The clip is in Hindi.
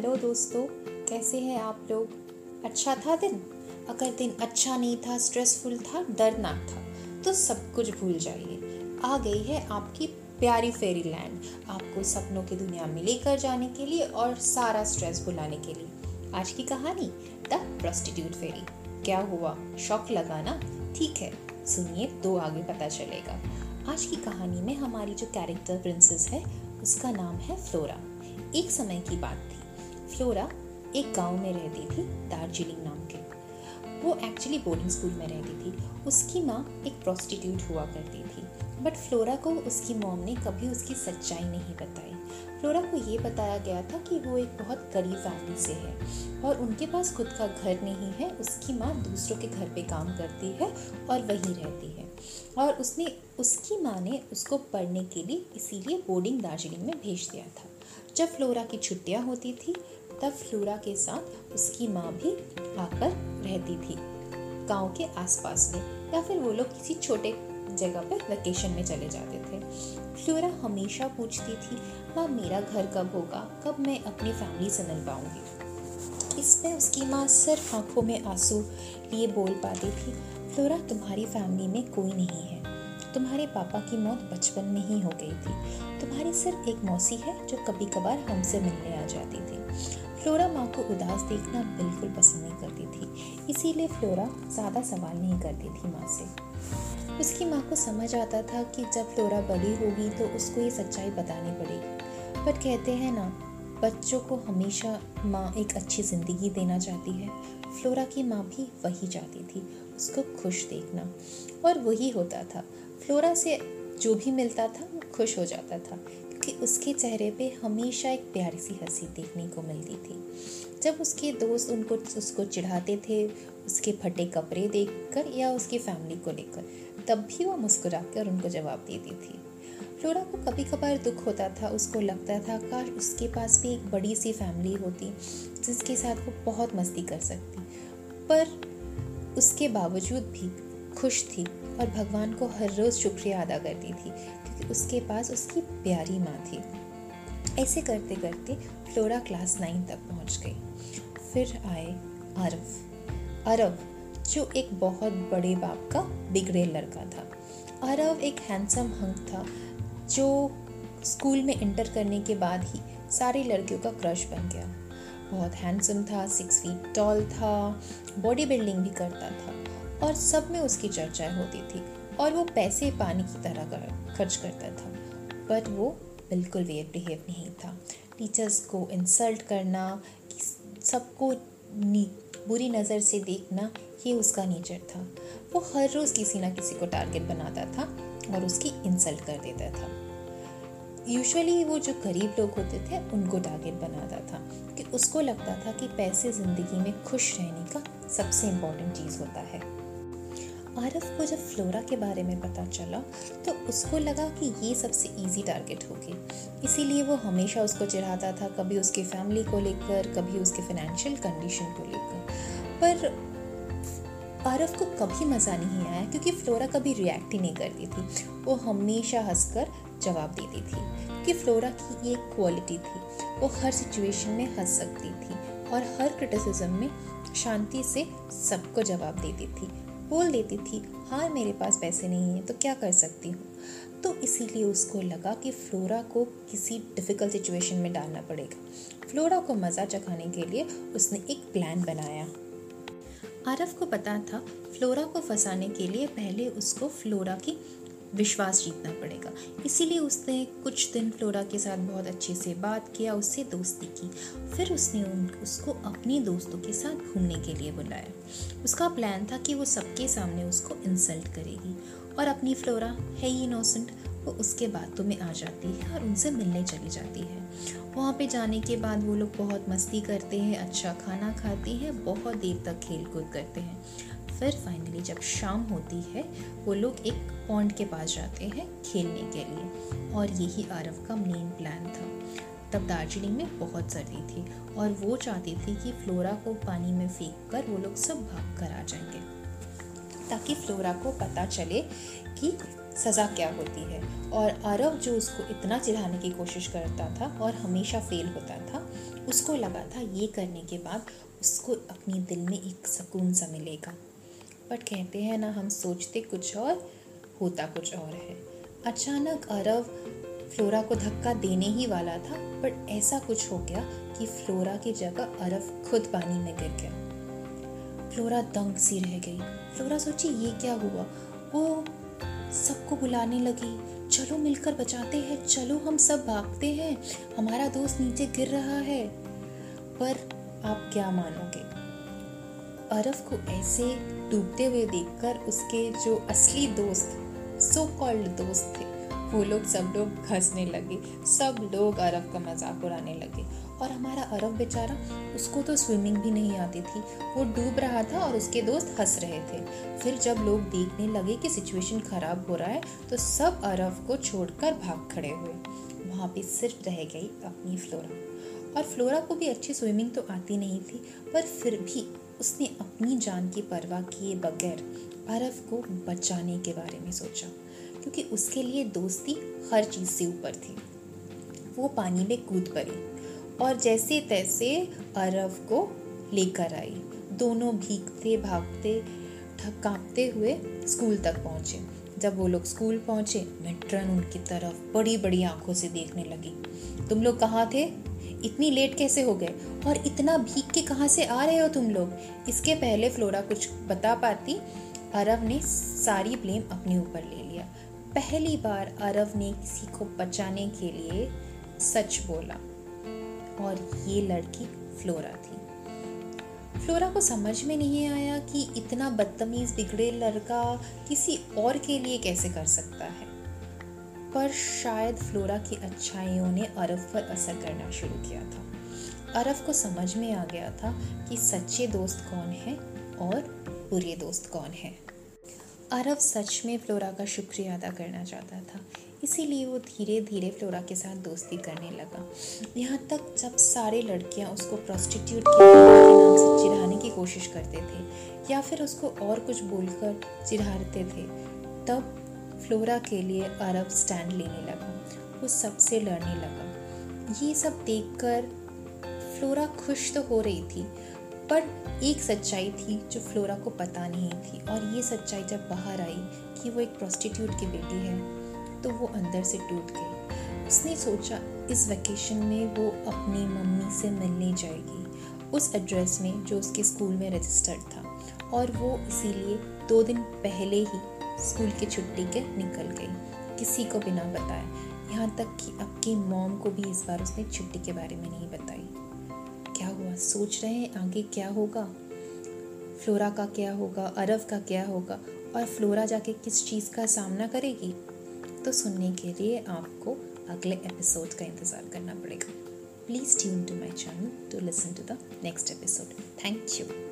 हेलो दोस्तों, कैसे हैं आप लोग? अच्छा था दिन? अगर दिन अच्छा नहीं था स्ट्रेसफुल था, दर्दनाक था तो सब कुछ भूल जाइए। आ गई है आपकी प्यारी फेरी लैंड आपको सपनों की दुनिया में लेकर जाने के लिए और सारा स्ट्रेस भुलाने के लिए। आज की कहानी द प्रोस्टिट्यूट फेरी क्या हुआ? शौक लगा ना ठीक है, सुनिए तो आगे पता चलेगा। आज की कहानी में हमारी जो कैरेक्टर प्रिंसेस है, उसका नाम है फ्लोरा एक समय की बात थी। फ्लोरा एक गाँव में रहती थी, दार्जिलिंग नाम के। वो एक्चुअली बोर्डिंग स्कूल में रहती थी। उसकी माँ एक प्रोस्टिट्यूट हुआ करती थी। बट फ्लोरा को उसकी मॉम ने कभी उसकी सच्चाई नहीं बताई। फ्लोरा को ये बताया गया था कि वो एक बहुत गरीब फैमिली से है और उनके पास खुद का घर नहीं है। उसकी माँ दूसरों के घर पे काम करती है और वहीं रहती है। और उसने, उसकी माँ ने उसको पढ़ने के लिए इसीलिए बोर्डिंग दार्जिलिंग में भेज दिया था। जब फ्लोरा की छुट्टियाँ होती थी तब फ्लोरा के साथ उसकी माँ भी आकर रहती थी। गाँव के आसपास में, या फिर वो लोग किसी छोटे जगह पर वेकेशन में चले जाते थे। फ्लोरा हमेशा पूछती थी, माँ, मेरा घर कब होगा? कब मैं अपनी फैमिली से मिल पाऊँगी? इसमें उसकी माँ सिर्फ़ आँखों में आँसू लिए बोल पाती थी, फ्लोरा, तुम्हारी फैमिली में कोई नहीं है। तुम्हारे पापा की मौत बचपन में ही हो गई थी। तुम्हारी सिर्फ़ एक मौसी है जो कभी कभार हमसे मिलने आ जाती थी। फ्लोरा माँ को उदास देखना बिल्कुल पसंद नहीं करती थी, इसीलिए फ्लोरा ज़्यादा सवाल नहीं करती थी माँ से। उसकी माँ को समझ आता था कि जब फ्लोरा बड़ी होगी तो उसको ये सच्चाई बतानी पड़ेगी। बट कहते हैं ना, बच्चों को हमेशा माँ एक अच्छी ज़िंदगी देना चाहती है। फ्लोरा की माँ भी वही चाहती थी, उसको खुश देखना। और वही होता था। फ्लोरा से जो भी मिलता था, वो खुश हो जाता था। क्योंकि उसके चेहरे पे हमेशा एक प्यारी सी हँसी देखने को मिलती थी। जब उसके दोस्त उनको, उसको चिढ़ाते थे, उसके फटे कपड़े देखकर या उसकी फैमिली को लेकर, तब भी वो मुस्कुरा कर उनको जवाब देती थी। फ्लोरा को कभी कभार दुख होता था, उसको लगता था, काश उसके पास भी एक बड़ी सी फैमिली होती, जिसके साथ वो बहुत मस्ती कर सकती। पर उसके बावजूद भी खुश थी और भगवान को हर रोज़ शुक्रिया अदा करती थी क्योंकि उसके पास उसकी प्यारी माँ थी। ऐसे करते करते फ्लोरा क्लास नाइन तक पहुँच गई। फिर आए अरब अरब जो एक बहुत बड़े बाप का बिगड़े लड़का था। अरब एक हैंडसम हंक था, जो स्कूल में इंटर करने के बाद ही सारी लड़कियों का क्रश बन गया। बहुत हैंडसम था सिक्स फीट टॉल था बॉडी बिल्डिंग भी करता था। और सब में उसकी चर्चाएँ होती थी और वो पैसे पानी की तरह खर्च करता था। बट वो बिल्कुल वे बिहेव नहीं था। टीचर्स को इंसल्ट करना सबको बुरी नज़र से देखना, ये उसका नेचर था। वो हर रोज़ किसी ना किसी को टारगेट बनाता था और उसकी इंसल्ट कर देता था। यूजुअली वो जो गरीब लोग होते थे, उनको टारगेट बनाता था कि उसको लगता था कि पैसे ज़िंदगी में खुश रहने का सबसे इम्पोर्टेंट चीज़ होता है। आरफ को जब फ्लोरा के बारे में पता चला तो उसको लगा कि ये सबसे इजी टारगेट होगी। इसीलिए वो हमेशा उसको चिढ़ाता था, कभी उसकी फैमिली को लेकर, कभी उसके फाइनेंशियल कंडीशन को लेकर। पर आरफ को कभी मज़ा नहीं आया, क्योंकि फ्लोरा कभी रिएक्ट ही नहीं करती थी। वो हमेशा हंसकर जवाब देती थी कि फ्लोरा की ये क्वालिटी थी। वो हर सिचुएशन में हंस सकती थी और हर क्रिटिसिज्म में शांति से सबको जवाब देती थी। बोल देती थी हाँ मेरे पास पैसे नहीं हैं तो क्या कर सकती हूँ? तो इसीलिए उसको लगा कि फ्लोरा को किसी डिफ़िकल्ट सिचुएशन में डालना पड़ेगा। फ्लोरा को मज़ा चखाने के लिए उसने एक प्लान बनाया। आरफ को पता था, फ्लोरा को फंसाने के लिए पहले उसको फ्लोरा की विश्वास जीतना पड़ेगा। इसीलिए उसने कुछ दिन फ्लोरा के साथ बहुत अच्छे से बात किया, उससे दोस्ती की। फिर उसने उन, उसको अपनी दोस्तों के साथ घूमने के लिए बुलाया। उसका प्लान था कि वो सबके सामने उसको इंसल्ट करेगी। और अपनी फ्लोरा, है ही इनोसेंट, वो उसके बातों में आ जाती है और उनसे मिलने चली जाती है। वहाँ पे जाने के बाद वो लोग बहुत मस्ती करते हैं अच्छा खाना खाते हैं, बहुत देर तक खेल कूद करते हैं। फिर फाइनली जब शाम होती है, वो लोग एक पॉन्ड के पास जाते हैं खेलने के लिए और यही आरव का मेन प्लान था। तब दार्जिलिंग में बहुत सर्दी थी और वो चाहती थी कि फ्लोरा को पानी में फेंक कर वो लोग सब भाग कर आ जाएँगे, ताकि फ्लोरा को पता चले कि सज़ा क्या होती है। और अरब जो उसको इतना चिढ़ाने की कोशिश करता था और हमेशा फेल होता था, उसको लगा था ये करने के बाद उसको अपनी दिल में एक सुकून सा मिलेगा। बट कहते हैं, ना हम सोचते कुछ और, होता कुछ और है। अचानक अरव फ्लोरा को धक्का देने ही वाला था बट ऐसा कुछ हो गया कि फ्लोरा की जगह अरव खुद पानी में गिर गया। फ्लोरा दंग सी रह गई। फ्लोरा सोची, ये क्या हुआ? वो सबको बुलाने लगी। चलो मिलकर बचाते हैं, चलो हम सब भागते हैं। हमारा दोस्त नीचे गिर रहा है। पर आप क्या मानोगे? अरफ को ऐसे डूबते हुए देखकर उसके जो असली दोस्त सो कॉल्ड दोस्त थे, वो लोग सब लोग हंसने लगे। सब लोग अरब का मज़ाक उड़ाने लगे। और हमारा अरब बेचारा, उसको तो स्विमिंग भी नहीं आती थी। वो डूब रहा था और उसके दोस्त हंस रहे थे। फिर जब लोग देखने लगे कि सिचुएशन खराब हो रहा है तो सब अरब को छोड़कर भाग खड़े हुए। वहाँ पे सिर्फ़ रह गई अपनी फ्लोरा और फ्लोरा को भी अच्छी स्विमिंग तो आती नहीं थी, पर फिर भी उसने अपनी जान की परवाह किए बगैर अरब को बचाने के बारे में सोचा, क्योंकि उसके लिए दोस्ती हर चीज़ से ऊपर थी। वो पानी में कूद पड़ी और जैसे तैसे अरव को लेकर आई। दोनों भीगते, भागते कांपते हुए स्कूल तक पहुँचे। जब वो लोग स्कूल पहुँचे मेट्रन उनकी तरफ़ बड़ी बड़ी आँखों से देखने लगी। तुम लोग कहाँ थे? इतनी लेट कैसे हो गए? और इतना भीग के कहाँ से आ रहे हो तुम लोग? इसके पहले फ्लोरा कुछ बता पाती। अरव ने सारी ब्लेम अपने ऊपर ले लिया। पहली बार अरव ने किसी को बचाने के लिए सच बोला। और ये लड़की फ्लोरा थी। फ्लोरा को समझ में नहीं आया कि इतना बदतमीज बिगड़े लड़का किसी और के लिए कैसे कर सकता है। पर शायद फ्लोरा की अच्छाइयों ने अरफ पर असर करना शुरू किया था। अरफ को समझ में आ गया था कि सच्चे दोस्त कौन है और बुरे दोस्त कौन है। अरब सच में फ्लोरा का शुक्रिया अदा करना चाहता था, इसीलिए वो धीरे धीरे फ्लोरा के साथ दोस्ती करने लगा। यहाँ तक जब सारे लड़कियाँ उसको प्रोस्टिट्यूट के नाम से चिढ़ाने की कोशिश करते थे या फिर उसको और कुछ बोलकर चिढ़ाते थे, तब फ्लोरा के लिए अरब स्टैंड लेने लगा, वो सबसे लड़ने लगा। ये सब देखकर फ्लोरा खुश तो हो रही थी, पर एक सच्चाई थी जो फ्लोरा को पता नहीं थी, और ये सच्चाई जब बाहर आई कि वो एक प्रोस्टिट्यूट की बेटी है तो वो अंदर से टूट गई। उसने सोचा, इस वैकेशन में वो अपनी मम्मी से मिलने जाएगी, उस एड्रेस में जो उसके स्कूल में रजिस्टर्ड था, और वो इसीलिए दो दिन पहले ही स्कूल की छुट्टी के निकल गई। किसी को भी ना बताए। यहाँ तक कि आपकी मॉम को भी इस बार उसने छुट्टी के बारे में नहीं बताई। क्या हुआ? सोच रहे हैं आगे क्या होगा? फ्लोरा का क्या होगा? अरव का क्या होगा? और फ्लोरा जाके किस चीज़ का सामना करेगी? तो सुनने के लिए आपको अगले एपिसोड का इंतज़ार करना पड़ेगा। Please tune to my channel to listen to the next episode thank you